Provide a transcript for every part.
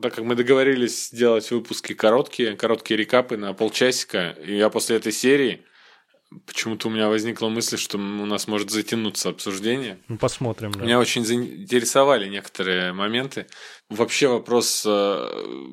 Так как мы договорились сделать выпуски короткие, короткие рекапы на полчасика, и я после этой серии почему-то у меня возникла мысль, что у нас может затянуться обсуждение. Ну, посмотрим. Да. Меня очень заинтересовали некоторые моменты. Вообще вопрос э,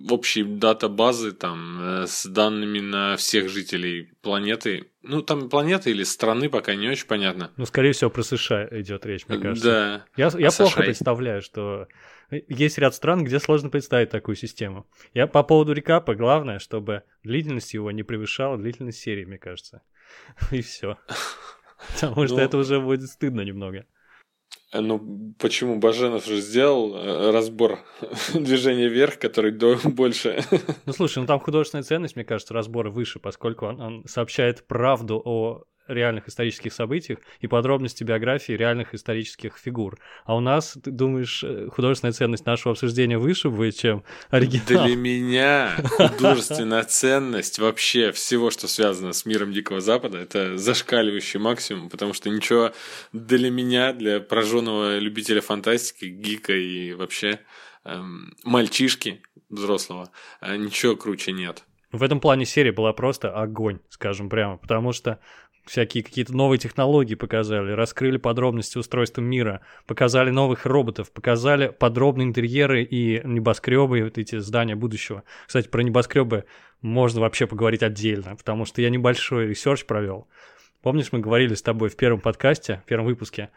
общей дата-базы там, э, с данными на всех жителей планеты. Ну, там планеты или страны пока не очень понятно. Ну, скорее всего, про США идет речь, мне кажется. Да. Я, я плохо представляю, что есть ряд стран, где сложно представить такую систему. Я по поводу рекапа, главное, чтобы длительность его не превышала длительность серии, мне кажется. И все. Потому что ну, это уже будет стыдно немного. Ну, почему Баженов же сделал э, разбор движения вверх, который до больше. Ну, слушай, ну там художественная ценность, мне кажется, разбора выше, поскольку он, он сообщает правду о реальных исторических событиях и подробности биографии реальных исторических фигур. А у нас, ты думаешь, э, художественная ценность нашего обсуждения выше будет, чем оригинал? Для меня художественная ценность вообще всего, что связано с миром Дикого Запада, это зашкаливающий максимум, потому что ничего для меня, для прожженного любителя фантастики, гика и вообще эм, мальчишки взрослого, э, ничего круче нет. В этом плане серия была просто огонь, скажем прямо, потому что всякие какие-то новые технологии показали, раскрыли подробности устройства мира, показали новых роботов, показали подробные интерьеры и небоскребы, и вот эти здания будущего. Кстати, про небоскребы можно вообще поговорить отдельно, потому что я небольшой research провел. Помнишь, мы говорили с тобой в первом подкасте, в первом выпуске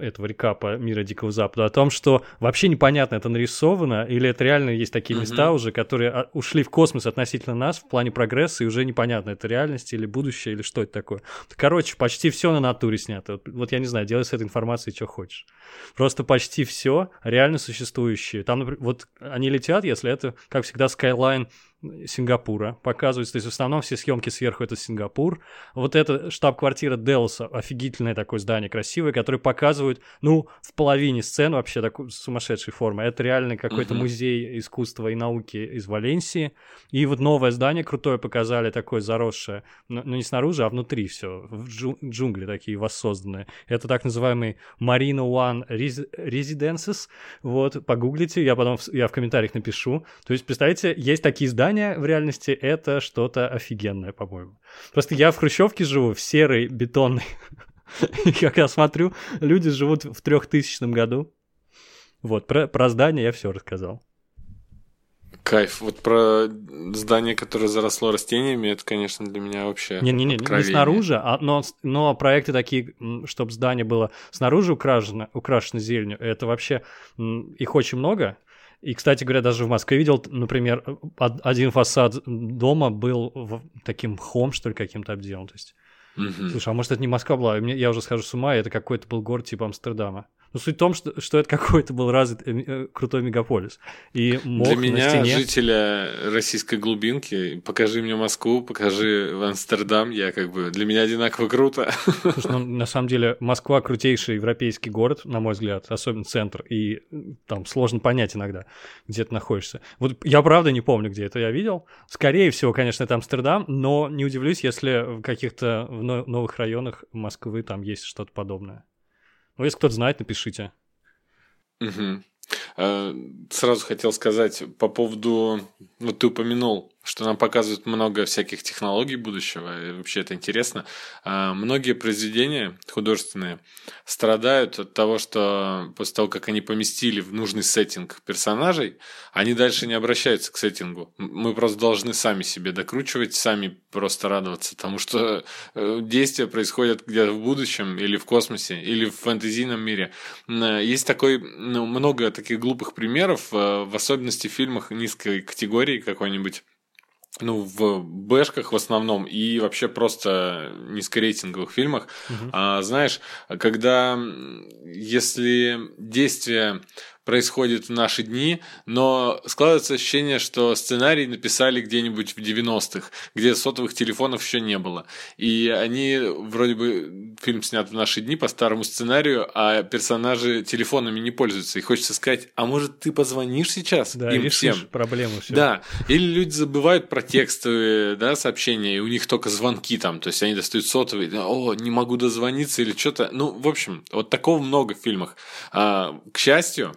этого recap а мира Дикого Запада, о том, что вообще непонятно, это нарисовано, или это реально есть такие uh-huh. места уже, которые а, ушли в космос относительно нас в плане прогресса, и уже непонятно, это реальность или будущее, или что это такое. Короче, почти все на натуре снято. Вот, вот я не знаю, делай с этой информацией, что хочешь. Просто почти все реально существующие. Там, например, вот они летят, если это, как всегда, Skyline Сингапура показывается. То есть в основном все съемки сверху это Сингапур. Вот это штаб-квартира Делоса, офигительное такое здание, красивое, которое показывают, ну, в половине сцен вообще такой сумасшедшей формы. Это реально какой-то uh-huh. музей искусства и науки из Валенсии. И вот новое здание крутое показали, такое заросшее, ну не снаружи, а внутри все, в джунгли такие воссозданные. Это так называемый Marina One Residences. Вот, погуглите, я потом я в комментариях напишу. То есть, представляете, есть такие здания, здание в реальности это что-то офигенное, по-моему. Просто я в Хрущевке живу, в серой, бетонной. И как я смотрю, люди живут в трехтысячном году. Вот, про, про здание я все рассказал. Кайф. Вот про здание, которое заросло растениями, это, конечно, для меня вообще Не-не-не, не снаружи, а, но, но проекты такие, чтобы здание было снаружи украшено, украшено зеленью, это вообще, их очень много, и, кстати говоря, даже в Москве видел, например, один фасад дома был таким хом, что ли, каким-то обделан. То есть, угу. слушай, а может это не Москва была? Я уже схожу с ума, и это какой-то был город типа Амстердама. Но суть в том, что, что это какой-то был развит э, э, крутой мегаполис. И мог Для меня, стене... жителя российской глубинки, покажи мне Москву, покажи в Амстердам, я как бы... Для меня одинаково круто. Слушай, ну, на самом деле, Москва крутейший европейский город, на мой взгляд, особенно центр, и там сложно понять иногда, где ты находишься. Вот я правда не помню, где это я видел. Скорее всего, конечно, это Амстердам, но не удивлюсь, если в каких-то новых районах Москвы там есть что-то подобное. Ну, если кто-то знает, напишите. Угу. Сразу хотел сказать по поводу, вот ты упомянул что нам показывают много всяких технологий будущего, и вообще это интересно. А, многие произведения художественные страдают от того, что после того, как они поместили в нужный сеттинг персонажей, они дальше не обращаются к сеттингу. Мы просто должны сами себе докручивать, сами просто радоваться тому, что э, действия происходят где-то в будущем или в космосе, или в фэнтезийном мире. Есть такой, ну, много таких глупых примеров, э, в особенности в фильмах низкой категории какой-нибудь ну, в бэшках в основном и вообще просто низкорейтинговых фильмах. Угу. А, знаешь, когда если действие происходит в наши дни, но складывается ощущение, что сценарий написали где-нибудь в 90-х, где сотовых телефонов еще не было. И они, вроде бы, фильм снят в наши дни по старому сценарию, а персонажи телефонами не пользуются. И хочется сказать, а может ты позвонишь сейчас да, им всем? проблему все. Да. Или люди забывают про текстовые да, сообщения, и у них только звонки там, то есть они достают сотовый, о, не могу дозвониться или что-то. Ну, в общем, вот такого много в фильмах. А, к счастью,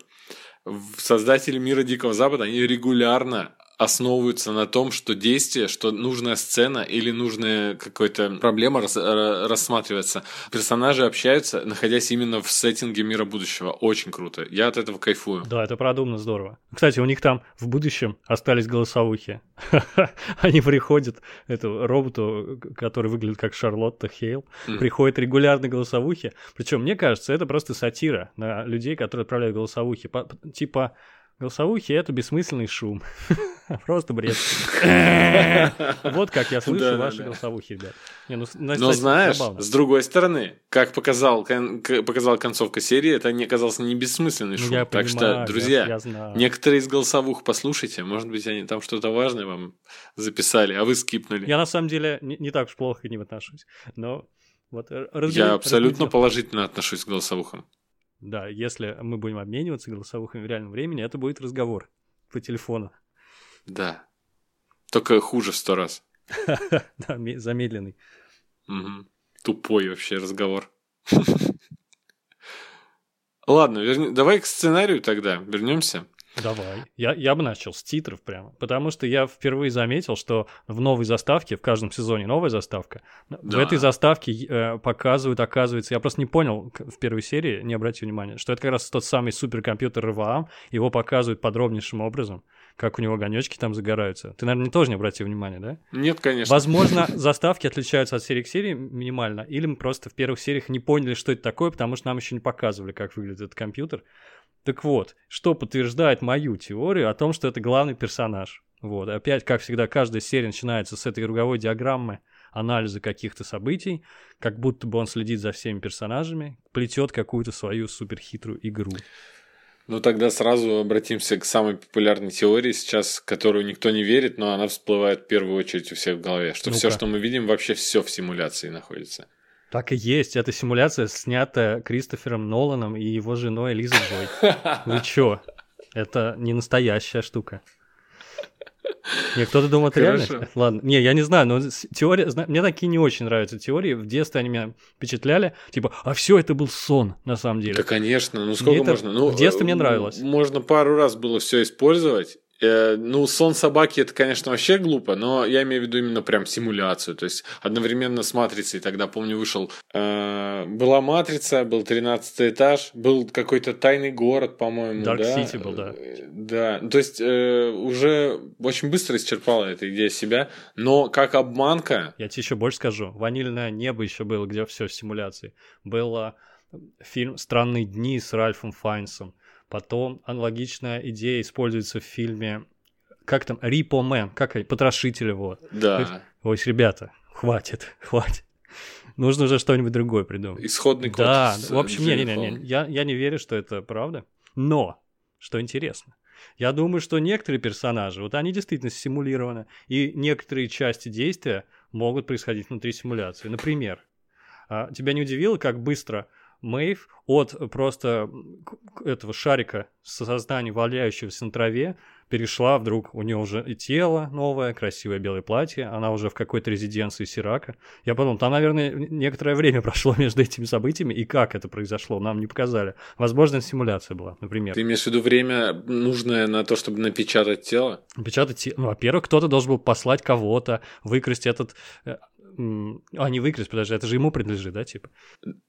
создатели мира Дикого Запада, они регулярно основываются на том, что действие, что нужная сцена или нужная какая-то проблема рас, рассматривается. Персонажи общаются, находясь именно в сеттинге мира будущего. Очень круто. Я от этого кайфую. Да, это продумано здорово. Кстати, у них там в будущем остались голосовухи. Они приходят, эту роботу, который выглядит как Шарлотта Хейл, приходят регулярно голосовухи. Причем, мне кажется, это просто сатира на людей, которые отправляют голосовухи. Типа, Голосовухи — это бессмысленный шум. Просто бред. Вот как я слышу ваши голосовухи, ребят. Ну, Но знаешь, с другой стороны, как показал, показала концовка серии, это не оказался не бессмысленный ну, шум. Так что, друзья, некоторые из голосовух послушайте, может быть, они там что-то важное вам записали, а вы скипнули. Я на самом деле не так уж плохо к ним отношусь, но вот Я абсолютно положительно отношусь к голосовухам. Да, если мы будем обмениваться голосовухами в реальном времени, это будет разговор по телефону. Да. Только хуже в сто раз. Да, замедленный. Тупой вообще разговор. Ладно, давай к сценарию тогда вернемся. Давай. Я, я бы начал с титров прямо. Потому что я впервые заметил, что в новой заставке, в каждом сезоне новая заставка, да. в этой заставке э, показывают, оказывается, я просто не понял в первой серии, не обратил внимания, что это как раз тот самый суперкомпьютер РВА, его показывают подробнейшим образом, как у него огонечки там загораются. Ты, наверное, тоже не обратил внимания, да? Нет, конечно. Возможно, заставки отличаются от серии к серии минимально, или мы просто в первых сериях не поняли, что это такое, потому что нам еще не показывали, как выглядит этот компьютер. Так вот, что подтверждает мою теорию о том, что это главный персонаж. Вот, опять, как всегда, каждая серия начинается с этой круговой диаграммы анализа каких-то событий, как будто бы он следит за всеми персонажами, плетет какую-то свою суперхитрую игру. Ну тогда сразу обратимся к самой популярной теории сейчас, которую никто не верит, но она всплывает в первую очередь у всех в голове, что ну все, что мы видим, вообще все в симуляции находится. Так и есть. Это симуляция, снята Кристофером Ноланом и его женой Элизой Джой. Вы чё? Это не настоящая штука. Не, кто-то думает реально. Ладно, не, я не знаю, но теория, мне такие не очень нравятся теории. В детстве они меня впечатляли, типа, а все это был сон на самом деле. Да, конечно, ну сколько можно? Ну, в детстве мне нравилось. Можно пару раз было все использовать, Э, ну, сон собаки это, конечно, вообще глупо, но я имею в виду именно прям симуляцию. То есть одновременно с матрицей. Тогда, помню, вышел. Э, была матрица, был 13 этаж, был какой-то тайный город, по-моему. Dark да? City был, да. Э, да. То есть э, уже очень быстро исчерпала эта идея себя. Но как обманка. Я тебе еще больше скажу. Ванильное небо еще было, где все в симуляции. Было фильм Странные дни с Ральфом Файнсом Потом аналогичная идея используется в фильме как там, Рипо Мэн, как потрошитель его. Да. Ой, ребята, хватит, хватит. Нужно уже что-нибудь другое придумать. Исходный код. Да, в общем, не, не, не, не, я, я не верю, что это правда. Но, что интересно, я думаю, что некоторые персонажи, вот они действительно симулированы, и некоторые части действия могут происходить внутри симуляции. Например, а, тебя не удивило, как быстро Мэйв от просто этого шарика создания, валяющегося на траве, перешла вдруг, у нее уже и тело новое, красивое белое платье, она уже в какой-то резиденции Сирака. Я подумал, там, наверное, некоторое время прошло между этими событиями, и как это произошло, нам не показали. Возможно, симуляция была, например. Ты имеешь в виду время, нужное на то, чтобы напечатать тело? Напечатать тело. Ну, во-первых, кто-то должен был послать кого-то, выкрасть этот... Э, а, не выкрасть, подожди, это же ему принадлежит, да, типа?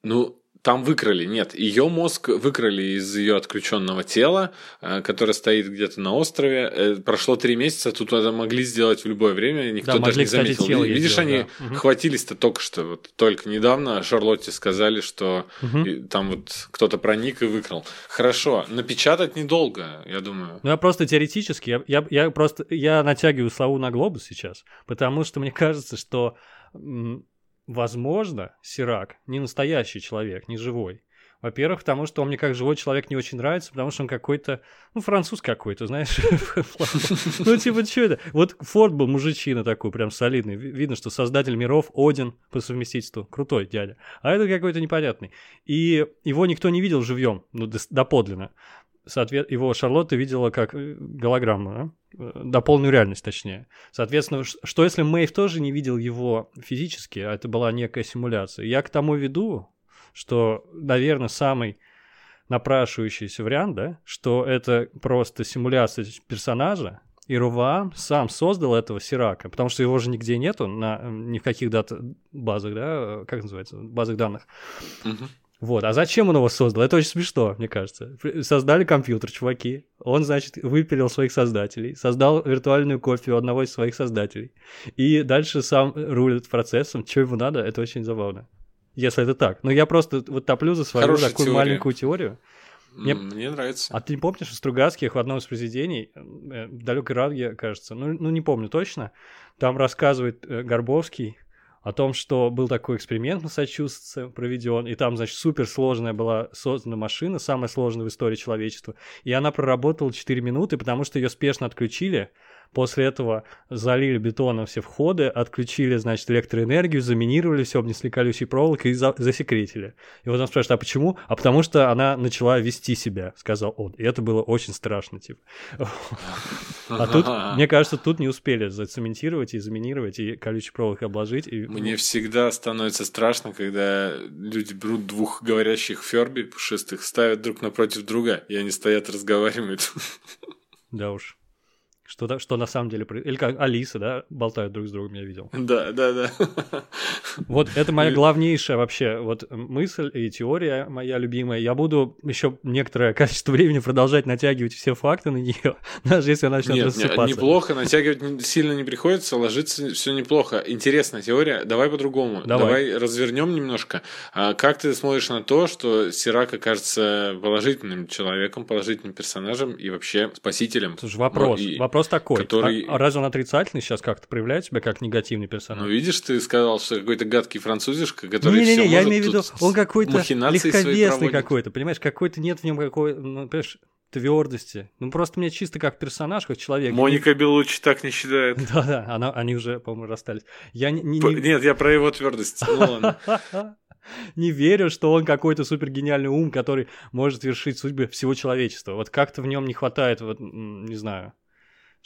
Ну, там выкрали, нет, ее мозг выкрали из ее отключенного тела, э, которое стоит где-то на острове. Э, прошло три месяца, тут это могли сделать в любое время, никто да, даже не заметил. Тело Видишь, сделать, они да. хватились-то только что, вот только недавно Шарлотте сказали, что угу. там вот кто-то проник и выкрал. Хорошо, напечатать недолго, я думаю. Ну я просто теоретически, я, я, я просто я натягиваю славу на глобус сейчас, потому что мне кажется, что Возможно, Сирак не настоящий человек, не живой. Во-первых, потому что он мне как живой человек не очень нравится, потому что он какой-то, ну, француз какой-то, знаешь. Ну, типа, что это? Вот Форд был мужичина такой, прям солидный. Видно, что создатель миров, Один по совместительству. Крутой дядя. А это какой-то непонятный. И его никто не видел живьем, ну, доподлинно соответ... его Шарлотта видела как э, голограмму, да? Э, дополненную реальность, точнее. Соответственно, что если Мэйв тоже не видел его физически, а это была некая симуляция? Я к тому веду, что, наверное, самый напрашивающийся вариант, да, что это просто симуляция персонажа, и Руваам сам создал этого Сирака, потому что его же нигде нету, на, ни в каких дат базах, да, как называется, базах данных. Мгм. Вот, а зачем он его создал? Это очень смешно, мне кажется. Создали компьютер, чуваки. Он, значит, выпилил своих создателей, создал виртуальную копию одного из своих создателей. И дальше сам рулит процессом. Что ему надо, это очень забавно. Если это так. Но я просто вот топлю за свою Хорошая такую теория. маленькую теорию. Мне- Мне нравится. А ты не помнишь, у Стругацких в одном из произведений, э, в «Далекой Радуге», кажется, ну, ну не помню точно, там рассказывает э, Горбовский о том, что был такой эксперимент в Массачусетсе проведен, и там, значит, суперсложная была создана машина, самая сложная в истории человечества, и она проработала 4 минуты, потому что ее спешно отключили, После этого залили бетоном все входы, отключили, значит, электроэнергию, заминировали все, обнесли колючей проволокой и за- засекретили. И вот он спрашивает, а почему? А потому что она начала вести себя, сказал он. И это было очень страшно, типа. А тут, мне кажется, тут не успели зацементировать и заминировать, и колючей проволокой обложить. И... Мне всегда становится страшно, когда люди берут двух говорящих ферби пушистых, ставят друг напротив друга, и они стоят разговаривают. Да уж. Что, что на самом деле... Или как Алиса, да, болтают друг с другом, я видел. Да, да, да. Вот это моя главнейшая вообще вот мысль и теория моя любимая. Я буду еще некоторое количество времени продолжать натягивать все факты на нее, даже если она начнет Нет, не- рассыпаться. неплохо, натягивать сильно не приходится, ложиться все неплохо. Интересная теория, давай по-другому. Давай. развернем немножко. А как ты смотришь на то, что Сирак окажется положительным человеком, положительным персонажем и вообще спасителем? Слушай, вопрос, Ну, и- вопрос такой. который- А, разве он отрицательный сейчас как-то проявляет себя как негативный персонаж? Ну, видишь, ты сказал, что какой-то гадкий французишка, который Не-не-не, всё я может имею в виду, он какой-то легковесный какой-то, понимаешь, какой-то нет в нем какой, ну, понимаешь, твердости. Ну, просто мне чисто как персонаж, как человек. Моника Белучи так не считает. Да-да, она, они уже, по-моему, расстались. Я не, не- не- Нет, я про его твердость. Ну не верю, что он какой-то супер гениальный ум, который может вершить судьбы всего человечества. Вот как-то в нем не хватает, вот, не знаю,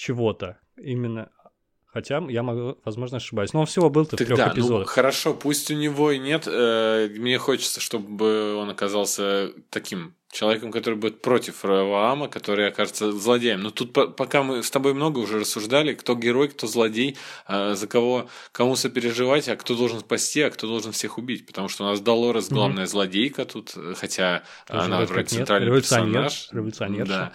чего-то. Именно. Хотя я могу, возможно, ошибаюсь. Но он всего был-то в трех Тогда, ну, эпизодах. хорошо, пусть у него и нет. э, мне хочется, чтобы он оказался таким человеком, который будет против Раваама, который окажется злодеем. Но тут по- пока мы с тобой много уже рассуждали, кто герой, кто злодей, э, за кого кому сопереживать, а кто должен спасти, а кто должен всех убить. Потому что у нас Долорес главная злодейка тут, э, хотя Тоже она вроде нет. центральный Революционер, персонаж. революционерша. Да.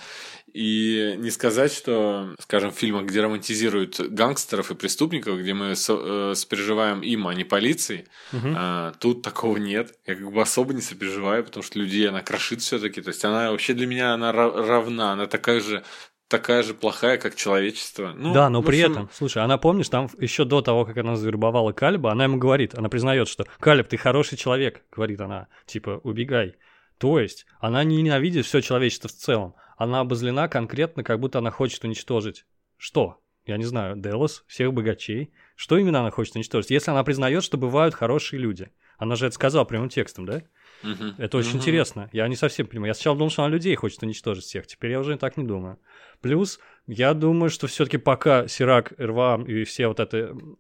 И не сказать, что, скажем, в фильмах, где романтизируют гангстеров и преступников, где мы со- э, сопереживаем им, а не полиции, Мгм. а, тут такого нет. Я как бы особо не сопереживаю, потому что людей она крошит все-таки. То есть она вообще для меня она ра- равна, она такая же такая же плохая, как человечество. Ну, да, но в при общем, этом, слушай, она, помнишь, там еще до того, как она завербовала Калиба, она ему говорит, она признает, что «Калиб, ты хороший человек», говорит она, типа, убегай. То есть она не ненавидит все человечество в целом, она обозлена конкретно, как будто она хочет уничтожить. Что? Я не знаю, Делос, всех богачей. Что именно она хочет уничтожить? Если она признает, что бывают хорошие люди. Она же это сказала прямым текстом, да? мгм, Это очень мгм. интересно. Я не совсем понимаю. Я сначала думал, что она людей хочет уничтожить всех. Теперь я уже так не думаю. Плюс, я думаю, что все-таки пока Сирак, РВА и все вот эта м,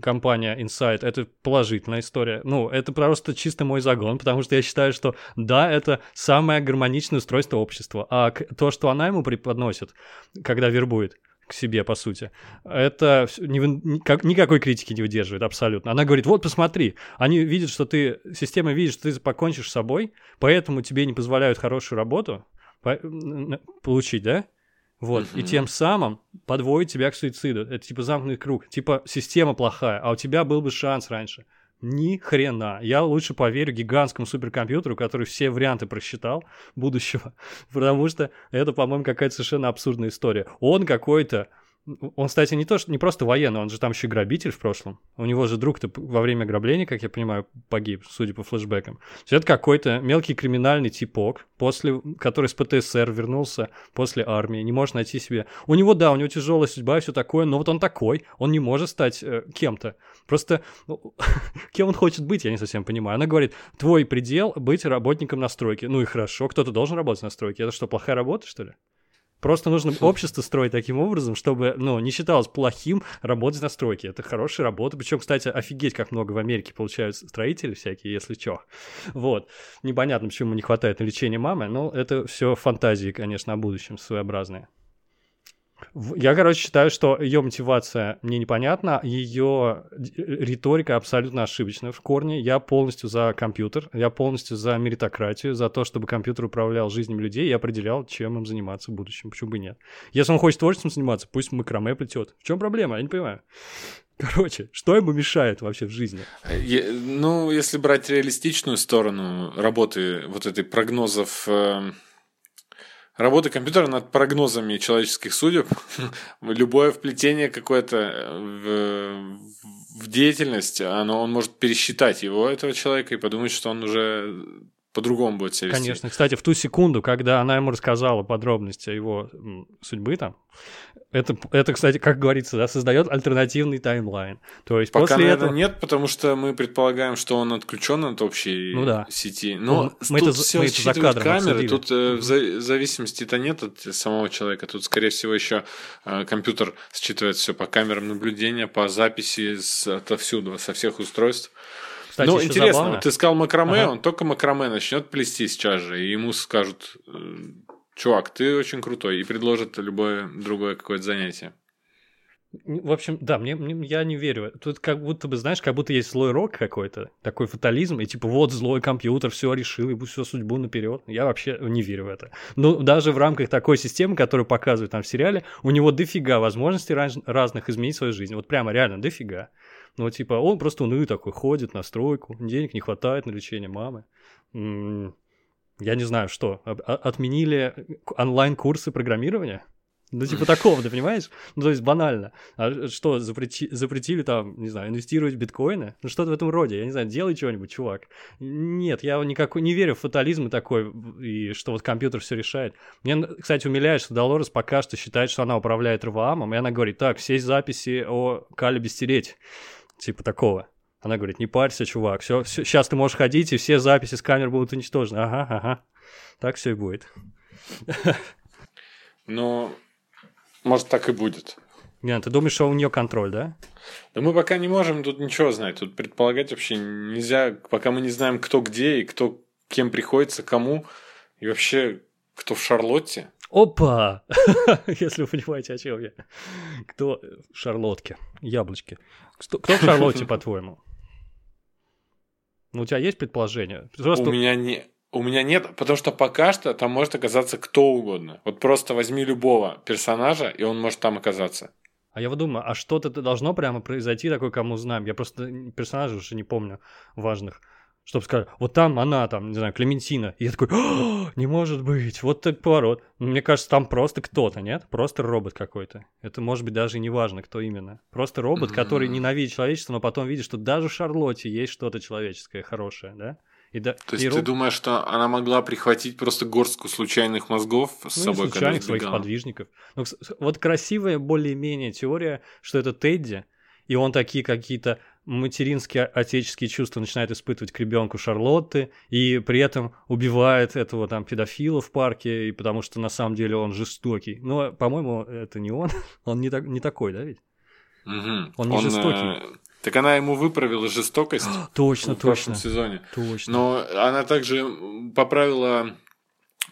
компания Insight, это положительная история. Ну, это просто чисто мой загон, потому что я считаю, что да, это самое гармоничное устройство общества. А то, что она ему преподносит, когда вербует, к себе, по сути. Это никак- никакой критики не выдерживает абсолютно. Она говорит, вот посмотри, они видят, что ты, система видит, что ты покончишь с собой, поэтому тебе не позволяют хорошую работу получить, да? Вот, и Мгм. тем самым подводит тебя к суициду. Это типа замкнутый круг. Типа система плохая, а у тебя был бы шанс раньше. Ни хрена. Я лучше поверю гигантскому суперкомпьютеру, который все варианты просчитал будущего, потому что это, по-моему, какая-то совершенно абсурдная история. Он какой-то он, кстати, не то, что не просто военный, он же там еще и грабитель в прошлом. У него же друг-то во время ограбления, как я понимаю, погиб, судя по флешбекам. То есть это какой-то мелкий криминальный типок, после, который с ПТСР вернулся после армии, не может найти себе. У него, да, у него тяжелая судьба и все такое, но вот он такой, он не может стать э, кем-то. Просто ну, кем он хочет быть, я не совсем понимаю. Она говорит, твой предел быть работником на стройке. Ну и хорошо, кто-то должен работать на стройке. Это что, плохая работа, что ли? Просто нужно общество строить таким образом, чтобы, ну, не считалось плохим работать на стройке. Это хорошая работа. Причем, кстати, офигеть, как много в Америке получают строители всякие, если чё. Вот. Непонятно, почему не хватает на лечение мамы, но это все фантазии, конечно, о будущем своеобразные. Я, короче, считаю, что ее мотивация мне непонятна, ее риторика абсолютно ошибочна в корне. Я полностью за компьютер, я полностью за меритократию, за то, чтобы компьютер управлял жизнями людей и определял, чем им заниматься в будущем. Почему бы нет? Если он хочет творчеством заниматься, пусть макраме плетет. В чем проблема? Я не понимаю. Короче, что ему мешает вообще в жизни? Я, ну, если брать реалистичную сторону работы вот этой прогнозов э, Работа компьютера над прогнозами человеческих судеб, любое вплетение какое-то э, в, в деятельность, оно, он может пересчитать его, этого человека, и подумать, что он уже по-другому будет себя вести. Конечно. Кстати, в ту секунду, когда она ему рассказала подробности его судьбы там, это, это, кстати, как говорится, да, создает альтернативный таймлайн. То есть Пока, после наверное, этого... нет, потому что мы предполагаем, что он отключен от общей ну, да. сети. Но ну, мы тут это, все мы это за кадром камеры, обсудили. тут э, в зависимости-то нет от самого человека. Тут, скорее всего, еще э, компьютер считывает все по камерам наблюдения, по записи с, отовсюду, со всех устройств. Кстати, ну, интересно, забавно. ты сказал макраме, Ага. он только макраме начнет плести сейчас же, и ему скажут, э, чувак, ты очень крутой, и предложат любое другое какое-то занятие. В общем, да, мне, мне- я не верю. Тут как будто бы, знаешь, как будто есть злой рок какой-то, такой фатализм, и типа вот злой компьютер все решил, и всю судьбу наперед. Я вообще не верю в это. Ну, даже в рамках такой системы, которую показывают там в сериале, у него дофига возможностей раз- разных изменить свою жизнь. Вот прямо реально дофига. Ну, типа, он просто унылый такой, ходит на стройку, денег не хватает на лечение мамы. М, Я не знаю, что. Отменили онлайн-курсы программирования? Ну, типа такого, ты понимаешь? Ну, то есть банально. А что, запрети- запретили там, не знаю, инвестировать в биткоины? Ну, что-то в этом роде. Я не знаю, делай что-нибудь, чувак. Нет, я никакой не верю в фатализм и такой, и что вот компьютер все решает. Мне, кстати, умиляет, что Долорес пока что считает, что она управляет РВАМом, и она говорит, так, все записи о Калибе стереть. Типа такого. Она говорит, не парься, чувак, все, сейчас ты можешь ходить, и все записи с камер будут уничтожены. Ага, ага. Так все и будет. Но, может, так и будет. Не, ты думаешь, что у нее контроль, да? Да мы пока не можем тут ничего знать. Тут предполагать вообще нельзя, пока мы не знаем, кто где и кто кем приходится, кому. И вообще, кто в Шарлотте. Опа! Если вы понимаете, о чем я. Кто в Шарлотке? Яблочки. Кто, кто в Шарлотте, по-твоему? Ну, у тебя есть предположение? Просто... У меня не... У меня нет, потому что пока что там может оказаться кто угодно. Вот просто возьми любого персонажа, и он может там оказаться. А я вот думаю, а что-то должно прямо произойти такое, кому знаем? Я просто персонажей уже не помню важных. Чтобы сказать, вот там она, там, не знаю, Клементина. И я такой, «О, не может быть, вот так поворот. Мне кажется, там просто кто-то, нет? Просто робот какой-то. Это может быть даже и не важно, кто именно. Просто робот, который ненавидит человечество, но потом видит, что даже в Шарлотте есть что-то человеческое, хорошее, да? И да, То есть и ты роб- думаешь, что она могла прихватить просто горстку случайных мозгов с Ну, собой, случайных своих подвижников. Ну, вот красивая более-менее теория, что это Тедди, и он такие какие-то материнские, отеческие чувства начинает испытывать к ребенку Шарлотты, и при этом убивает этого там педофила в парке, и потому что на самом деле он жестокий. Но, по-моему, это не он. Он не, так, не такой, да ведь? Мгм. Он не жестокий. э, Так она ему выправила жестокость Точно, в прошлом точно. сезоне. Точно. Но она также поправила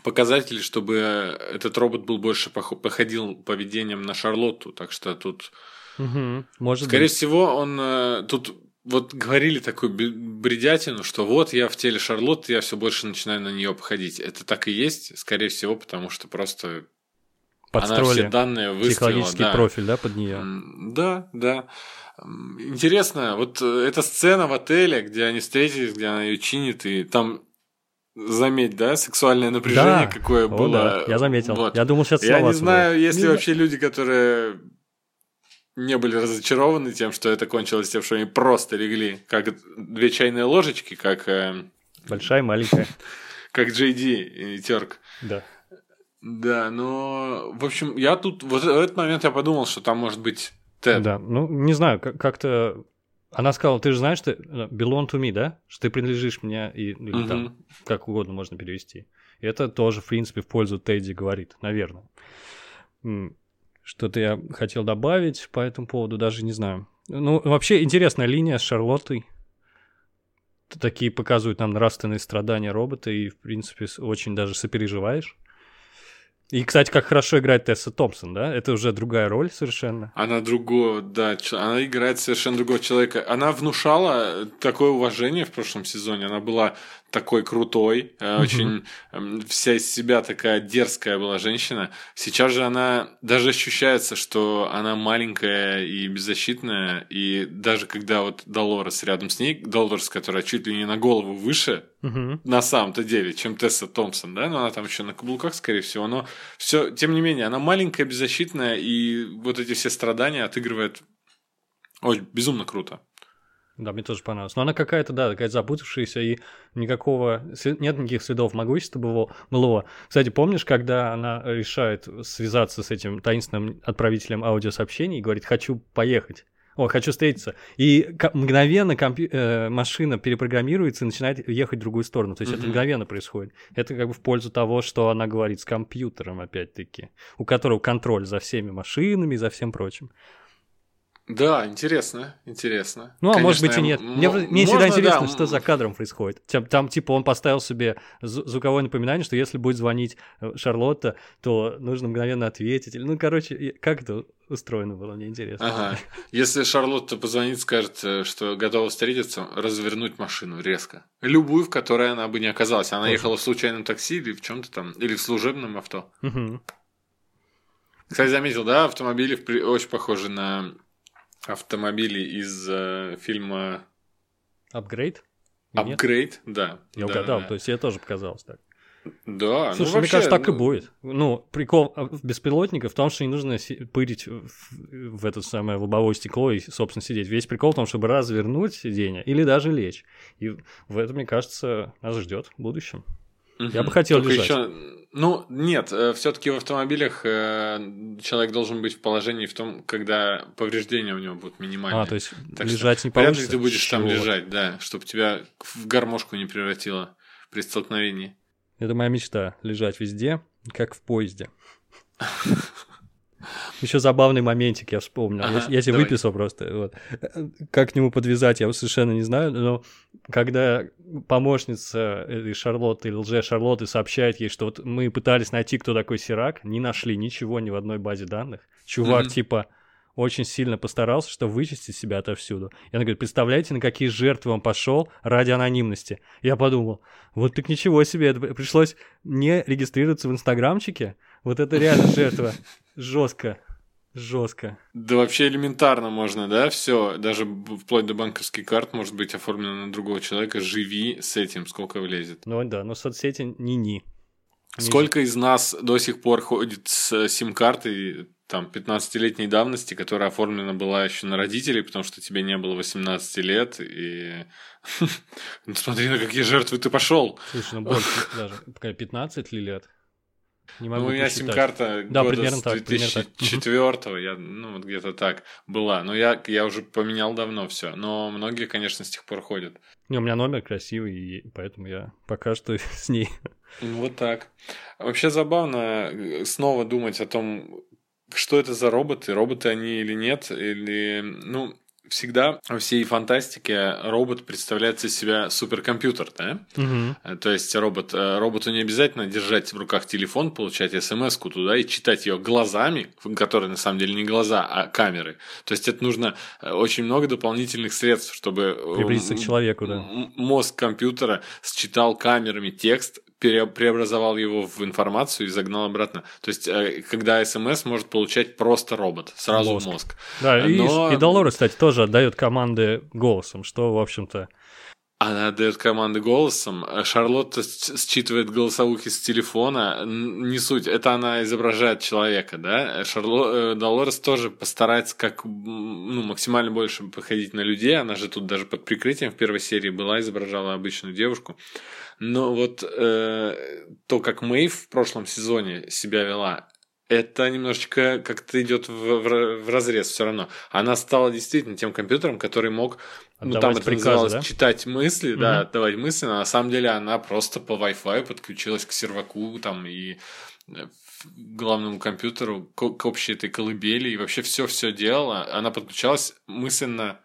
показатели, чтобы этот робот был больше пох- походил поведением на Шарлотту. Так что тут, Мгм. Может скорее быть. всего, он э, тут вот говорили такую бредятину, что вот я в теле Шарлотты, я все больше начинаю на нее походить. Это так и есть, скорее всего, потому что просто она все Подстроили данные выставила. психологический да. профиль, да, под нее. Да, да. Интересно, вот э, эта сцена в отеле, где они встретились, где она ее чинит, и там, заметь, да, сексуальное напряжение Да. какое О, было. да, я заметил. Вот. Я думал, сейчас Я не знаю, есть Не ли знаю. вообще люди, которые не были разочарованы тем, что это кончилось тем, что они просто легли, как две чайные ложечки, как, э, Большая, маленькая. как JD и Терк. Да. Да, но, в общем, я тут, вот в этот момент я подумал, что там может быть Тед. Да, ну, не знаю, как- как-то... Она сказала, ты же знаешь, что э, belong to me, да? Что ты принадлежишь мне, и, или там, как угодно можно перевести. И это тоже, в принципе, в пользу Тедди говорит, наверное. Что-то я хотел добавить по этому поводу, даже не знаю. Ну, вообще интересная линия с Шарлоттой. Такие показывают нам нравственные страдания робота, и, в принципе, очень даже сопереживаешь. И, кстати, как хорошо играет Тесса Томпсон, да? Это уже другая роль совершенно. Она другого, да, она играет совершенно другого человека. Она внушала такое уважение в прошлом сезоне. Она была такой крутой, mm-hmm. очень эм, вся из себя такая дерзкая была женщина. Сейчас же она даже ощущается, что она маленькая и беззащитная, и даже когда вот Долорес рядом с ней, Долорес, которая чуть ли не на голову выше, mm-hmm. на самом-то деле, чем Тесса Томпсон, да, но она там еще на каблуках, скорее всего, но все, тем не менее, она маленькая, беззащитная, и вот эти все страдания отыгрывает Ой, безумно круто. Да, мне тоже понравилось. Но она какая-то, да, такая запутавшаяся, и никакого... Нет никаких следов могущества было. было. Кстати, помнишь, когда она решает связаться с этим таинственным отправителем аудиосообщений и говорит «хочу поехать», о, хочу встретиться. И мгновенно компью... э, машина перепрограммируется и начинает ехать в другую сторону. То есть mm-hmm. это мгновенно происходит. Это как бы в пользу того, что она говорит с компьютером, опять-таки, у которого контроль за всеми машинами и за всем прочим. Да, интересно, интересно. Ну, а Конечно, может быть и нет. Мне, мне всегда интересно, да. что за кадром происходит. Там, там, типа, он поставил себе звуковое напоминание, что если будет звонить э, Шарлотта, то нужно мгновенно ответить. Ну, короче, как это устроено было, мне интересно. Ага. Если Шарлотта позвонит, скажет, э, что готова встретиться, развернуть машину резко. Любую, в которой она бы не оказалась. Она Тоже. ехала в случайном такси или в чем-то там, или в служебном авто. Угу. Кстати, заметил, да, автомобили очень похожи на автомобили из э, фильма Апгрейд? Апгрейд, да. Я да, угадал, да. то есть я тоже показалось так. Да, ну Слушай, ну, мне кажется, так ну... и будет. Ну, прикол беспилотника в том, что не нужно пырить в, в это самое лобовое стекло и, собственно, сидеть. Весь прикол в том, чтобы развернуть сиденье или даже лечь. И в этом, мне кажется, нас ждет в будущем. Угу. Я бы хотел Только лежать. Еще... Ну, нет, э, все-таки в автомобилях э, человек должен быть в положении в том, когда повреждения у него будут минимальные. А, то есть так лежать не получится? Вряд ли ты будешь Чего? там лежать, да, чтобы тебя в гармошку не превратило при столкновении. Это моя мечта – лежать везде, как в поезде. Еще забавный моментик я вспомнил. Ага, я, я тебе выписал просто. Вот. Как к нему подвязать, я совершенно не знаю. Но когда помощница этой Шарлотты или лже-Шарлотты сообщает ей, что вот мы пытались найти, кто такой Сирак, не нашли ничего ни в одной базе данных. Чувак mm-hmm. типа очень сильно постарался, чтобы вычистить себя отовсюду. И она говорит, представляете, на какие жертвы он пошел ради анонимности. Я подумал, вот так ничего себе, это пришлось не регистрироваться в инстаграмчике. Вот это реально жертва. Жестко. Жестко. Да вообще элементарно можно, да, все, даже вплоть до банковских карт может быть оформлено на другого человека, живи с этим, сколько влезет. Ну да, но соцсети ни-ни. Сколько из нас до сих пор ходит с сим-картой, там, 15-летней давности, которая оформлена была еще на родителей, потому что тебе не было 18 лет, и ну, смотри, на какие жертвы ты пошел. Слушай, ну больше даже, 15 ли лет? Не могу ну, у меня сим-карта да, года примерно с 2004 так, я, ну, вот где-то так была. Но я, я уже поменял давно все. Но многие, конечно, с тех пор ходят. Не, у меня номер красивый, и поэтому я пока что с ней. Вот так. Вообще забавно э, снова думать о том, что это за роботы, роботы они или нет, или, ну, всегда во всей фантастике робот представляет из себя суперкомпьютер, да? Угу. То есть робот, э, роботу не обязательно держать в руках телефон, получать смс-ку туда и читать ее глазами, которые на самом деле не глаза, а камеры. То есть это нужно э, очень много дополнительных средств, чтобы приблизиться к человеку, да. Мозг компьютера считал камерами текст, преобразовал его в информацию и загнал обратно. То есть, э, когда смс может получать просто робот, сразу мозг. мозг. Да, Но... и, и Долорес, кстати, тоже отдает команды голосом, что, в общем-то... Она отдает команды голосом. Шарлотта считывает голосовухи с телефона. Не суть. Это она изображает человека, да? Шарло... Э, Долорес тоже постарается как ну, максимально больше походить на людей. Она же тут даже под прикрытием в первой серии была, изображала обычную девушку. Но вот э, то, как Мэйв в прошлом сезоне себя вела, это немножечко как-то идет в, в, в разрез все равно. Она стала действительно тем компьютером, который мог, ну там это приказы, называлось, да? читать мысли, угу. да, отдавать мысли, но на самом деле она просто по Wi-Fi подключилась к серваку там и э, главному компьютеру, к, к общей этой колыбели, и вообще все-все делала. Она подключалась мысленно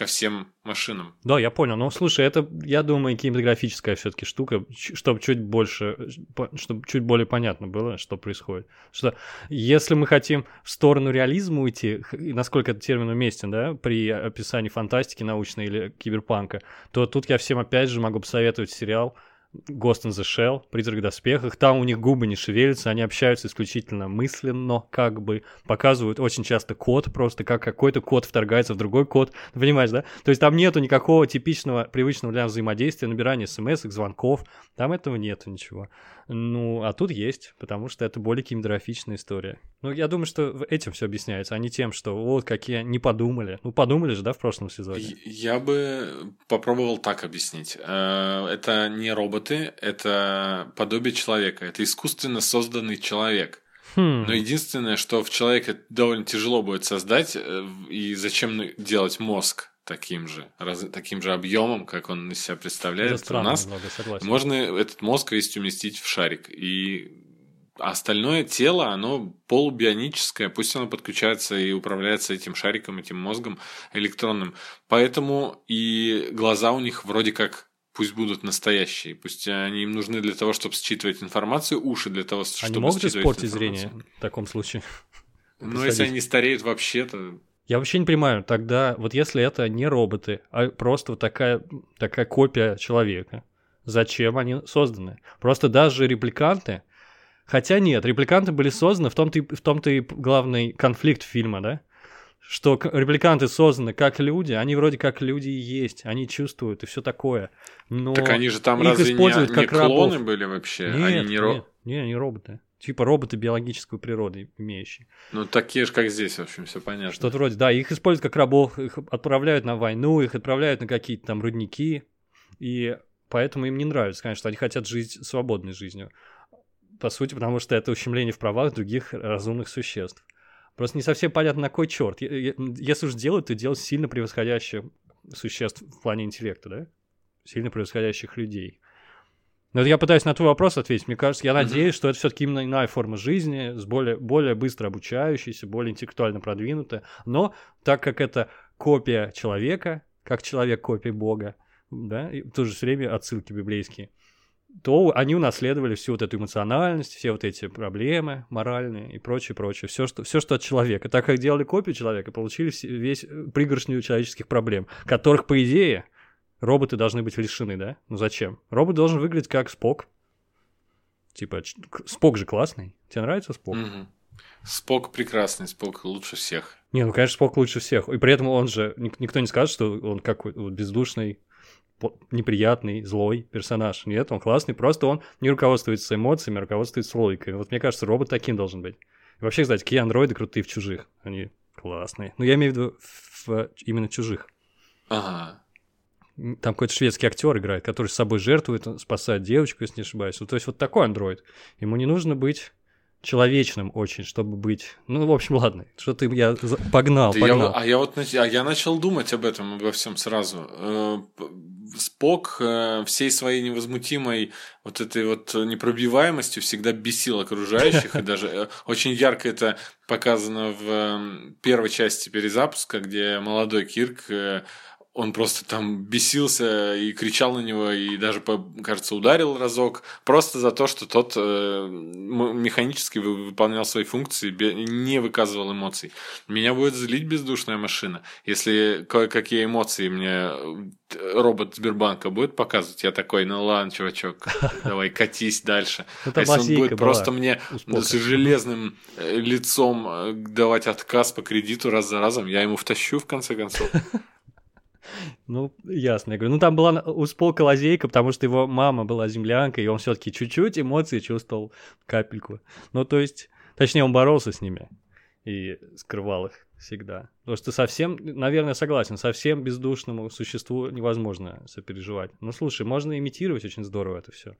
ко всем машинам. Да, я понял. Но слушай, это, я думаю, кинематографическая все-таки штука, чтобы чуть больше, чтобы чуть более понятно было, что происходит. Что если мы хотим в сторону реализма уйти, насколько этот термин уместен, да, при описании фантастики научной или киберпанка, то тут я всем опять же могу посоветовать сериал Ghost in the Shell, Призрак в доспехах. Там у них губы не шевелятся, они общаются исключительно мысленно, как бы показывают очень часто код, просто как какой-то код вторгается в другой код. Ты понимаешь, да? То есть там нету никакого типичного, привычного для взаимодействия, набирания смс, звонков. Там этого нету ничего. Ну, а тут есть, потому что это более кинематографичная история. Ну, я думаю, что этим все объясняется, а не тем, что вот какие не подумали. Ну, подумали же, да, в прошлом сезоне? Я бы попробовал так объяснить. Э, это не роботы, это подобие человека. Это искусственно созданный человек. Хм. Но единственное, что в человеке довольно тяжело будет создать, э, и зачем делать мозг? таким же, раз, таким же объемом, как он из себя представляет. Это у нас немного, можно этот мозг весь уместить в шарик. И остальное тело, оно полубионическое, пусть оно подключается и управляется этим шариком, этим мозгом электронным. Поэтому и глаза у них вроде как пусть будут настоящие, пусть они им нужны для того, чтобы считывать информацию, уши для того, чтобы они могут испортить зрение в таком случае? Ну, если они стареют вообще-то, я вообще не понимаю, тогда вот если это не роботы, а просто вот такая, такая копия человека, зачем они созданы? Просто даже репликанты, хотя нет, репликанты были созданы, в том-то и, в том-то и главный конфликт фильма, да? Что репликанты созданы как люди, они вроде как люди и есть, они чувствуют и все такое. Но так они же там разве используют не, как не клоны рабов. были вообще? Нет, они не, ро... нет, нет, они роботы. Типа роботы биологической природы имеющие. Ну, такие же, как здесь, в общем, все понятно. Что-то вроде, да, их используют как рабов, их отправляют на войну, их отправляют на какие-то там рудники, и поэтому им не нравится, конечно, они хотят жить свободной жизнью. По сути, потому что это ущемление в правах других разумных существ. Просто не совсем понятно, на кой черт. Если уж делают, то делать сильно превосходящих существ в плане интеллекта, да? Сильно превосходящих людей. Но я пытаюсь на твой вопрос ответить. Мне кажется, я надеюсь, что это все-таки именно иная форма жизни, с более, более быстро обучающейся, более интеллектуально продвинутая. Но так как это копия человека, как человек копия Бога, да, и в то же время отсылки библейские, то они унаследовали всю вот эту эмоциональность, все вот эти проблемы моральные и прочее, прочее. Все, что, все, что от человека. Так как делали копию человека, получили весь пригоршню человеческих проблем, которых, по идее, роботы должны быть лишены, да? Ну зачем? Робот должен выглядеть как Спок. Типа, Спок же классный. Тебе нравится Спок? Угу. Спок прекрасный, Спок лучше всех. Не, ну, конечно, Спок лучше всех. И при этом он же, никто не скажет, что он как бездушный, неприятный, злой персонаж. Нет, он классный, просто он не руководствуется эмоциями, а руководствуется логикой. Вот мне кажется, робот таким должен быть. И вообще, кстати, какие андроиды крутые в чужих. Они классные. Ну, я имею в виду в, в именно чужих. Ага там какой-то шведский актер играет, который с собой жертвует, спасает девочку, если не ошибаюсь. то есть вот такой андроид. Ему не нужно быть человечным очень, чтобы быть... Ну, в общем, ладно, что ты я погнал, да погнал. Я, а я вот а я начал думать об этом, обо всем сразу. Э, Спок э, всей своей невозмутимой вот этой вот непробиваемостью всегда бесил окружающих, и даже э, очень ярко это показано в первой части перезапуска, где молодой Кирк он просто там бесился и кричал на него, и даже, кажется, ударил разок, просто за то, что тот э, механически выполнял свои функции, не выказывал эмоций. Меня будет злить бездушная машина. Если кое-какие эмоции мне э, робот Сбербанка будет показывать, я такой, ну ладно, чувачок, давай катись дальше. А если он будет просто мне с железным э, лицом давать отказ по кредиту раз за разом, я ему втащу в конце концов. Ну, ясно. Я говорю, ну там была у Сполка лазейка, потому что его мама была землянка, и он все-таки чуть-чуть эмоции чувствовал, капельку. Ну, то есть, точнее, он боролся с ними и скрывал их всегда. Потому что совсем, наверное, согласен, совсем бездушному существу невозможно сопереживать. Ну, слушай, можно имитировать очень здорово это все.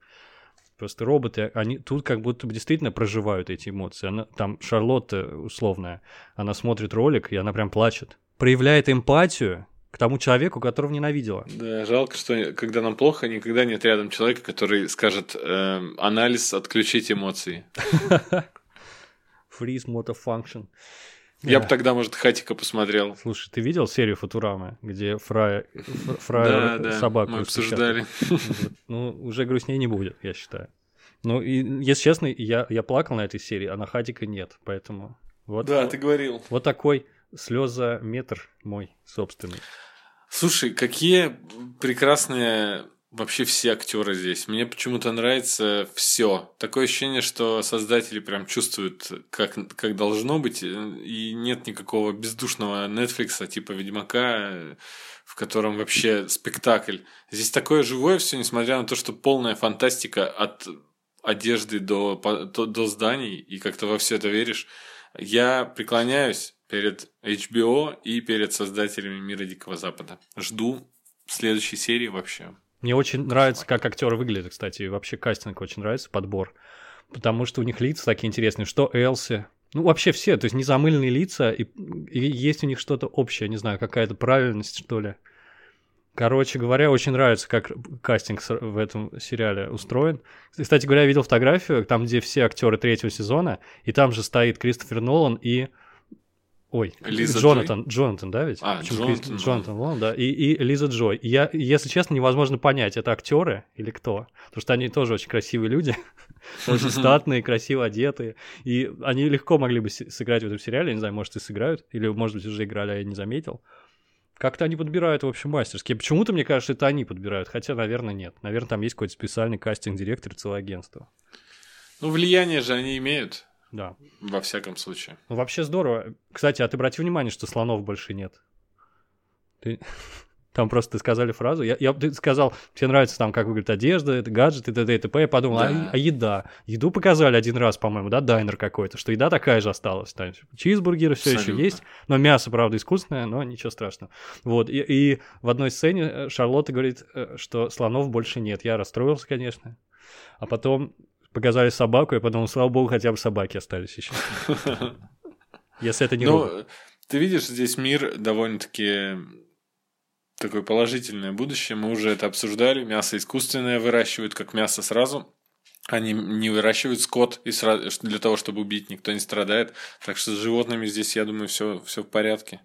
Просто роботы, они тут как будто бы действительно проживают эти эмоции. Она, там Шарлотта условная, она смотрит ролик, и она прям плачет. Проявляет эмпатию, к тому человеку, которого ненавидела. Да, жалко, что когда нам плохо, никогда нет рядом человека, который скажет э, анализ, отключить эмоции. Freeze Motor Function. Я бы тогда, может, Хатика посмотрел. Слушай, ты видел серию Футурамы, где да, собаку мы обсуждали. Ну, уже грустнее не будет, я считаю. Ну, и, если честно, я, я плакал на этой серии, а на Хатика нет, поэтому... Вот, да, ты говорил. Вот такой слезометр мой собственный. Слушай, какие прекрасные вообще все актеры здесь. Мне почему-то нравится все. Такое ощущение, что создатели прям чувствуют, как, как должно быть, и нет никакого бездушного Netflix, типа Ведьмака, в котором вообще спектакль. Здесь такое живое все, несмотря на то, что полная фантастика от одежды до, до зданий, и как-то во все это веришь. Я преклоняюсь перед HBO и перед создателями Мира Дикого Запада. Жду следующей серии вообще. Мне очень нравится, как актеры выглядят, кстати, и вообще кастинг очень нравится, подбор. Потому что у них лица такие интересные, что Элси, ну, вообще все, то есть незамыленные лица, и, и есть у них что-то общее, не знаю, какая-то правильность, что ли. Короче говоря, очень нравится, как кастинг в этом сериале устроен. Кстати говоря, я видел фотографию, там, где все актеры третьего сезона, и там же стоит Кристофер Нолан и Ой, Лиза Джонатан, Джой? Джонатан, да ведь? А, Почему Джонатан, Джонатан Лон, да, и, и Лиза Джой. И я, если честно, невозможно понять, это актеры или кто, потому что они тоже очень красивые люди, очень статные, красиво одетые, и они легко могли бы сыграть в этом сериале, я не знаю, может и сыграют, или, может быть, уже играли, а я не заметил. Как-то они подбирают, в общем, мастерски. Почему-то, мне кажется, это они подбирают, хотя, наверное, нет. Наверное, там есть какой-то специальный кастинг-директор, целое агентство. Ну, влияние же они имеют. Да. Во всяком случае. Ну, вообще здорово. Кстати, а ты обрати внимание, что слонов больше нет. Ты... Там просто сказали фразу. Я, я ты сказал, тебе нравится там, как выглядит одежда, это гаджеты, т.д. и т.п. Я подумал, а, да. а, а еда? Еду показали один раз, по-моему, да, дайнер какой-то, что еда такая же осталась. Там, чизбургеры все еще есть, но мясо, правда, искусственное, но ничего страшного. Вот, и, и в одной сцене э, Шарлотта говорит, э, что слонов больше нет. Я расстроился, конечно. А потом показали собаку, я подумал, слава богу, хотя бы собаки остались еще. Если это не Ну, ты видишь, здесь мир довольно-таки такое положительное будущее. Мы уже это обсуждали. Мясо искусственное выращивают, как мясо сразу. Они не выращивают скот и сразу, для того, чтобы убить, никто не страдает. Так что с животными здесь, я думаю, все, все в порядке.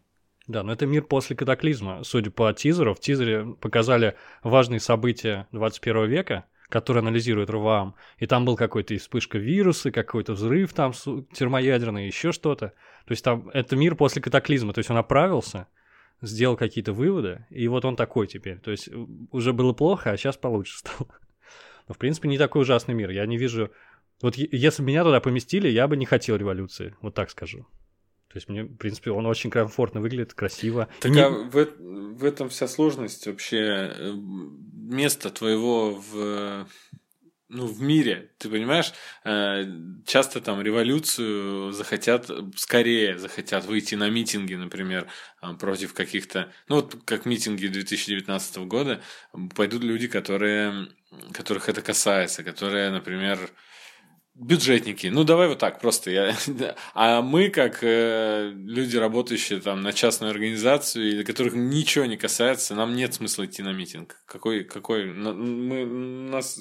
Да, но это мир после катаклизма. Судя по тизеру, в тизере показали важные события 21 века – который анализирует РВАМ, и там был какой-то вспышка вируса, какой-то взрыв там термоядерный, еще что-то. То есть там это мир после катаклизма, то есть он оправился, сделал какие-то выводы, и вот он такой теперь. То есть э, уже было плохо, а сейчас получше стало. Но, в принципе, не такой ужасный мир. Я не вижу... Вот если бы меня туда поместили, я бы не хотел революции, вот так скажу. То есть мне, в принципе, он очень комфортно выглядит, красиво. Так не... а в, в этом вся сложность вообще э, место твоего в ну, в мире, ты понимаешь, э, часто там революцию захотят, скорее захотят выйти на митинги, например, э, против каких-то, ну, вот как митинги 2019 года, пойдут люди, которые, которых это касается, которые, например, бюджетники. Ну, давай вот так просто. Я... А мы, как э, люди, работающие там на частную организацию, и которых ничего не касается, нам нет смысла идти на митинг. Какой, какой... Мы, нас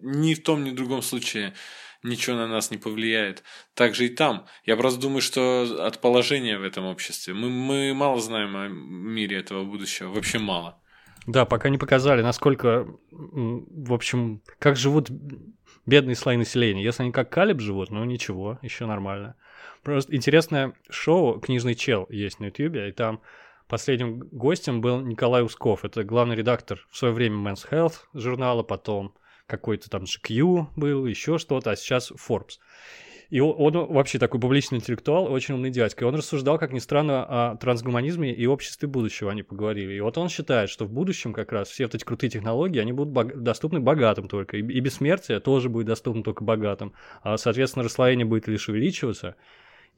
ни в том, ни в другом случае ничего на нас не повлияет. Так же и там. Я просто думаю, что от положения в этом обществе. Мы, мы мало знаем о мире этого будущего. Вообще мало. Да, пока не показали, насколько, в общем, как живут бедные слои населения. Если они как Калиб живут, ну ничего, еще нормально. Просто интересное шоу «Книжный чел» есть на Ютьюбе, и там последним гостем был Николай Усков. Это главный редактор в свое время Men's Health журнала, потом какой-то там GQ был, еще что-то, а сейчас Forbes. И он, он вообще такой публичный интеллектуал, очень умный дядька. И он рассуждал, как ни странно, о трансгуманизме и обществе будущего они поговорили. И вот он считает, что в будущем как раз все вот эти крутые технологии, они будут бог... доступны богатым только. И, и бессмертие тоже будет доступно только богатым. А, соответственно, расслоение будет лишь увеличиваться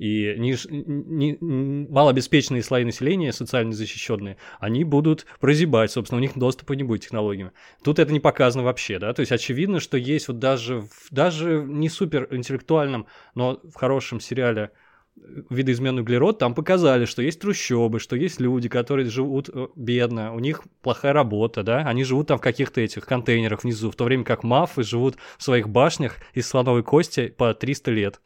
и ниж, ни, малообеспеченные слои населения, социально защищенные, они будут прозябать, собственно, у них доступа не будет технологиями. Тут это не показано вообще, да, то есть очевидно, что есть вот даже, в, даже не супер интеллектуальном, но в хорошем сериале э, видоизменный углерод, там показали, что есть трущобы, что есть люди, которые живут э, бедно, у них плохая работа, да, они живут там в каких-то этих контейнерах внизу, в то время как мафы живут в своих башнях из слоновой кости по 300 лет.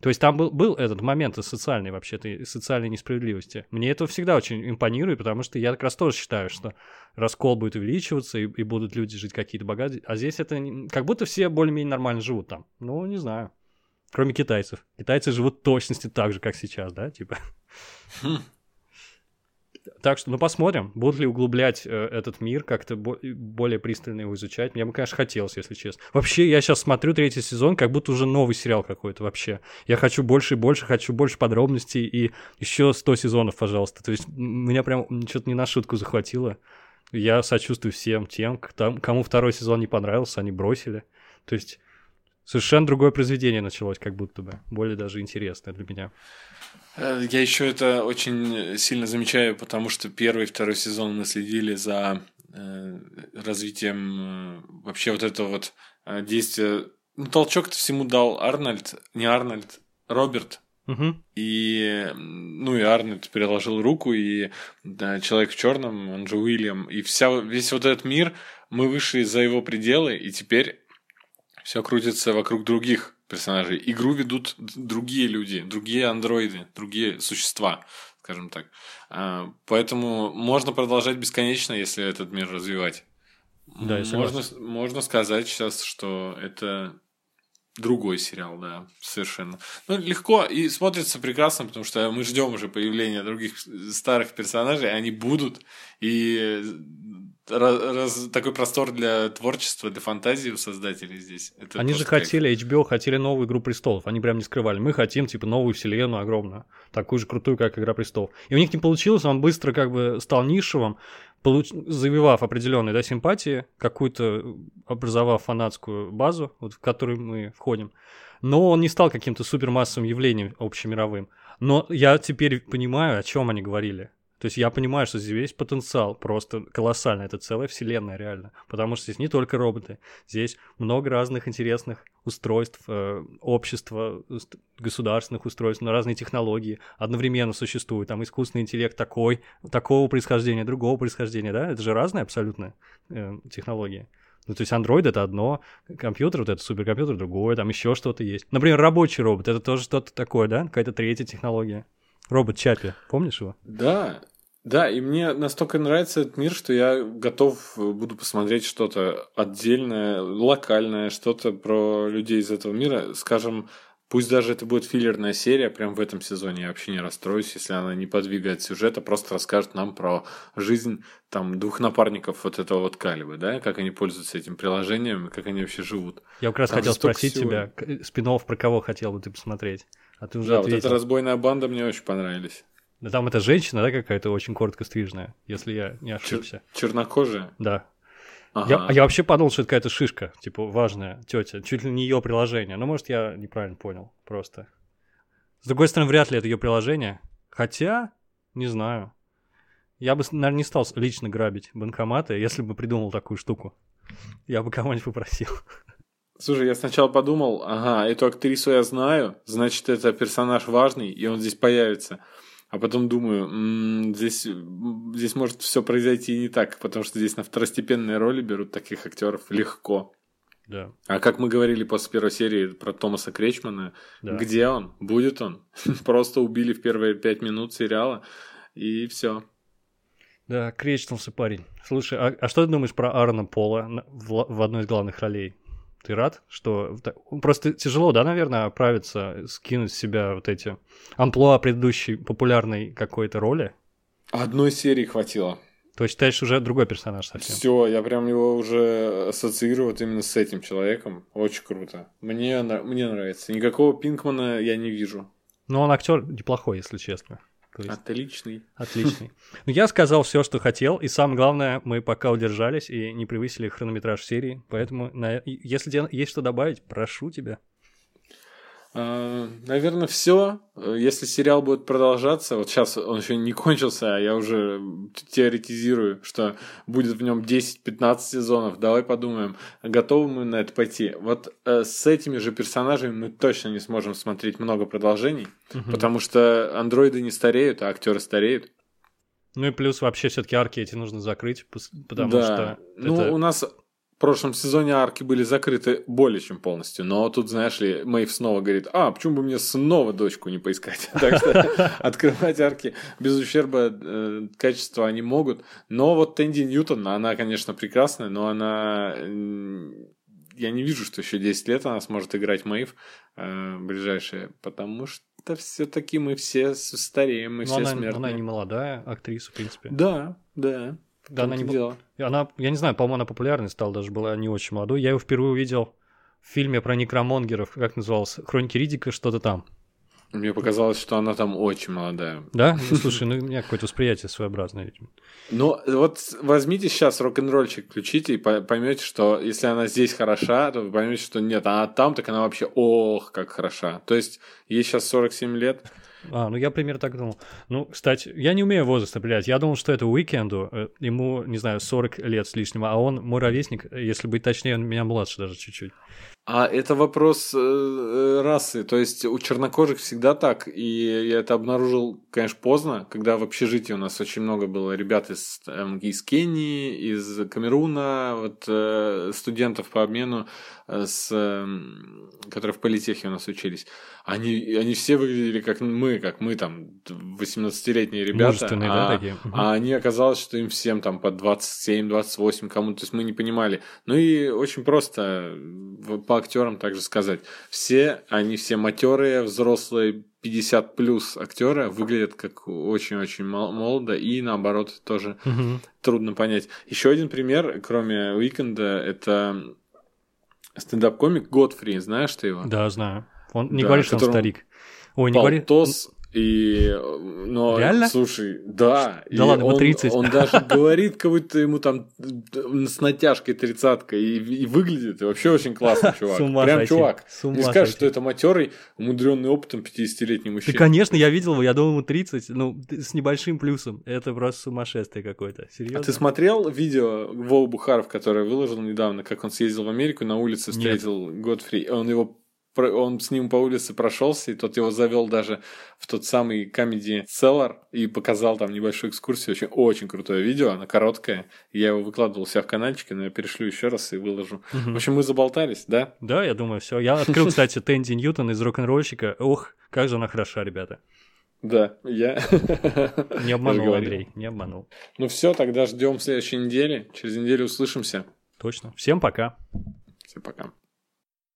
То есть там был, был этот момент социальной вообще-то, социальной несправедливости. Мне это всегда очень импонирует, потому что я как раз тоже считаю, что раскол будет увеличиваться, и, и будут люди жить какие-то богатые. А здесь это как будто все более-менее нормально живут там. Ну, не знаю. Кроме китайцев. Китайцы живут точности так же, как сейчас, да, типа. Так что, ну, посмотрим, будут ли углублять э, этот мир, как-то бо- более пристально его изучать. Мне бы, конечно, хотелось, если честно. Вообще, я сейчас смотрю третий сезон, как будто уже новый сериал какой-то вообще. Я хочу больше и больше, хочу больше подробностей и еще 100 сезонов, пожалуйста. То есть меня прям что-то не на шутку захватило. Я сочувствую всем тем, кому второй сезон не понравился, они бросили. То есть совершенно другое произведение началось, как будто бы. Более даже интересное для меня. Э, я еще это очень сильно замечаю, потому что первый и второй сезон мы следили за э, развитием э, вообще вот этого вот действия. Ну, толчок-то всему дал Арнольд, не Арнольд, Роберт. Угу. И, ну, и Арнольд переложил руку, и да, человек в черном, он же Уильям, и вся, весь вот этот мир, мы вышли за его пределы, и теперь все крутится вокруг других персонажей. Игру ведут другие люди, другие андроиды, другие существа, скажем так. А, поэтому можно продолжать бесконечно, если этот мир развивать. Да, я можно, можно сказать сейчас, что это другой сериал, да, совершенно. Ну, легко и смотрится прекрасно, потому что мы ждем уже появления других старых персонажей, они будут, и раз, такой простор для творчества, для фантазии у создателей здесь. Это Они же хотели, кайф. HBO хотели новую «Игру престолов», они прям не скрывали. Мы хотим, типа, новую вселенную огромную, такую же крутую, как «Игра престолов». И у них не получилось, он быстро как бы стал нишевым, получ... завивав определенные да, симпатии, какую-то образовав фанатскую базу, вот, в которую мы входим. Но он не стал каким-то супермассовым явлением общемировым. Но я теперь понимаю, о чем они говорили. То есть я понимаю, что здесь весь потенциал просто колоссальный. Это целая вселенная реально. Потому что здесь не только роботы. Здесь много разных интересных устройств, э, общества, государственных устройств, на разные технологии одновременно существуют. Там искусственный интеллект такой, такого происхождения, другого происхождения, да? Это же разные абсолютно э, технологии. Ну, то есть Android это одно, компьютер, вот это суперкомпьютер другое, там еще что-то есть. Например, рабочий робот, это тоже что-то такое, да? Какая-то третья технология. Робот Чапи, помнишь его? Да, да, и мне настолько нравится этот мир, что я готов э, буду посмотреть что-то отдельное, локальное, что-то про людей из этого мира. Скажем, пусть даже это будет филлерная серия, прям в этом сезоне я вообще не расстроюсь, если она не подвигает сюжет, а просто расскажет нам про жизнь там двух напарников вот этого вот Калибы, да, как они пользуются этим приложением, как они вообще живут. Я как раз там хотел спросить всего. тебя, спинов про кого хотел бы ты посмотреть? А ты уже да, ответил. вот эта разбойная банда мне очень понравились. Да там эта женщина, да, какая-то очень коротко стрижная, если я не ошибся. Чер- чернокожая? Да. Ага. Я, я вообще подумал, что это какая-то шишка, типа, важная тетя, чуть ли не ее приложение. Но, может, я неправильно понял, просто. С другой стороны, вряд ли это ее приложение. Хотя, не знаю. Я бы, наверное, не стал лично грабить банкоматы, если бы придумал такую штуку. Я бы кого-нибудь попросил. Слушай, я сначала подумал, ага, эту актрису я знаю, значит, это персонаж важный, и он здесь появится. А потом думаю, м-м, здесь, здесь может все произойти и не так, потому что здесь на второстепенные роли берут таких актеров легко. Да. А как мы говорили после первой серии про Томаса Кречмана, да. где он? Будет он? Просто убили в первые пять минут сериала, и все. Да, кречнулся парень. Слушай, а, а что ты думаешь про Аарона Пола в, в одной из главных ролей? Ты рад, что... Просто тяжело, да, наверное, оправиться, скинуть с себя вот эти амплуа предыдущей популярной какой-то роли? Одной серии хватило. То есть считаешь уже другой персонаж совсем? Все, я прям его уже ассоциирую вот именно с этим человеком. Очень круто. Мне, мне нравится. Никакого Пинкмана я не вижу. Ну, он актер неплохой, если честно. То есть... Отличный. Отличный. Ну, я сказал все, что хотел, и самое главное, мы пока удержались и не превысили хронометраж серии, поэтому на... если есть что добавить, прошу тебя. А, наверное, все. Если сериал будет продолжаться, вот сейчас он еще не кончился, а я уже теоретизирую, что будет в нем 10-15 сезонов. Давай подумаем, готовы мы на это пойти. Вот э, с этими же персонажами мы точно не сможем смотреть много продолжений, угу. потому что андроиды не стареют, а актеры стареют. Ну и плюс вообще все-таки арки эти нужно закрыть, потому да. что. Ну, это... у нас прошлом сезоне арки были закрыты более чем полностью. Но тут, знаешь ли, Мэйв снова говорит, а, почему бы мне снова дочку не поискать? Так что открывать арки без ущерба э, качества они могут. Но вот Тэнди Ньютон, она, конечно, прекрасная, но она... Я не вижу, что еще 10 лет она сможет играть Мэйв э, ближайшие, потому что все-таки мы все стареем, мы Но все она, смертные. она не молодая актриса, в принципе. Да, да. Да, она не. И Она, я не знаю, по-моему, она популярной стала, даже была не очень молодой. Я ее впервые увидел в фильме про некромонгеров, как назывался, «Хроники Ридика», что-то там. Мне показалось, что она там очень молодая. Да? Ну, слушай, ну у меня какое-то восприятие своеобразное, видимо. Но вот возьмите сейчас рок-н-ролльчик, включите и по- поймете, что если она здесь хороша, то вы поймете, что нет, она там, так она вообще ох, как хороша. То есть ей сейчас 47 лет. А, ну я примерно так думал. Ну, кстати, я не умею возраст определять. Я думал, что это Уикенду, э, ему, не знаю, 40 лет с лишним, а он мой ровесник, если быть точнее, он меня младше даже чуть-чуть. А это вопрос э, э, расы. То есть у чернокожих всегда так. И я это обнаружил, конечно, поздно, когда в общежитии у нас очень много было ребят из, эм, из Кении, из Камеруна, вот, э, студентов по обмену, э, с, эм, которые в политехе у нас учились. Они, они все выглядели как мы, как мы там, 18-летние ребята. А, да, такие? А они оказалось, что им всем там по 27-28 кому-то, то есть мы не понимали. Ну и очень просто в- по актерам также сказать. Все, они все матерые, взрослые, 50 плюс актеры выглядят как очень-очень мол- молодо, и наоборот тоже трудно понять. Еще один пример, кроме Уикенда, это стендап-комик Годфри, знаешь ты его? Да, знаю. Он не Да, говорит, что он старик. Ой, не говори. Полтос и... Но, Реально? Слушай, да. Да ладно, он, 30. Он даже говорит, как будто ему там с натяжкой тридцатка и, и выглядит и вообще очень классный чувак. С ума Прям сойти. чувак. С ума Не скажешь, сойти. что это матерый, умудренный опытом 50-летний Да, мужчина. конечно, я видел его, я думал, ему 30, ну, с небольшим плюсом. Это просто сумасшествие какое-то. Серьезно? А ты смотрел видео Вова Бухаров, которое выложил недавно, как он съездил в Америку, на улице встретил Годфри, он его он с ним по улице прошелся, и тот его завел даже в тот самый комедий Cellar и показал там небольшую экскурсию. Очень, очень крутое видео, оно короткое. Я его выкладывал у себя в каналчике, но я перешлю еще раз и выложу. В общем, мы заболтались, да? Да, я думаю, все. Я открыл, кстати, Тэнди Ньютон из рок-н-ролльщика. Ох, как же она хороша, ребята. Да, я. Не обманул. Андрей, не обманул. Ну все, тогда ждем следующей недели. Через неделю услышимся. Точно. Всем пока. Всем пока.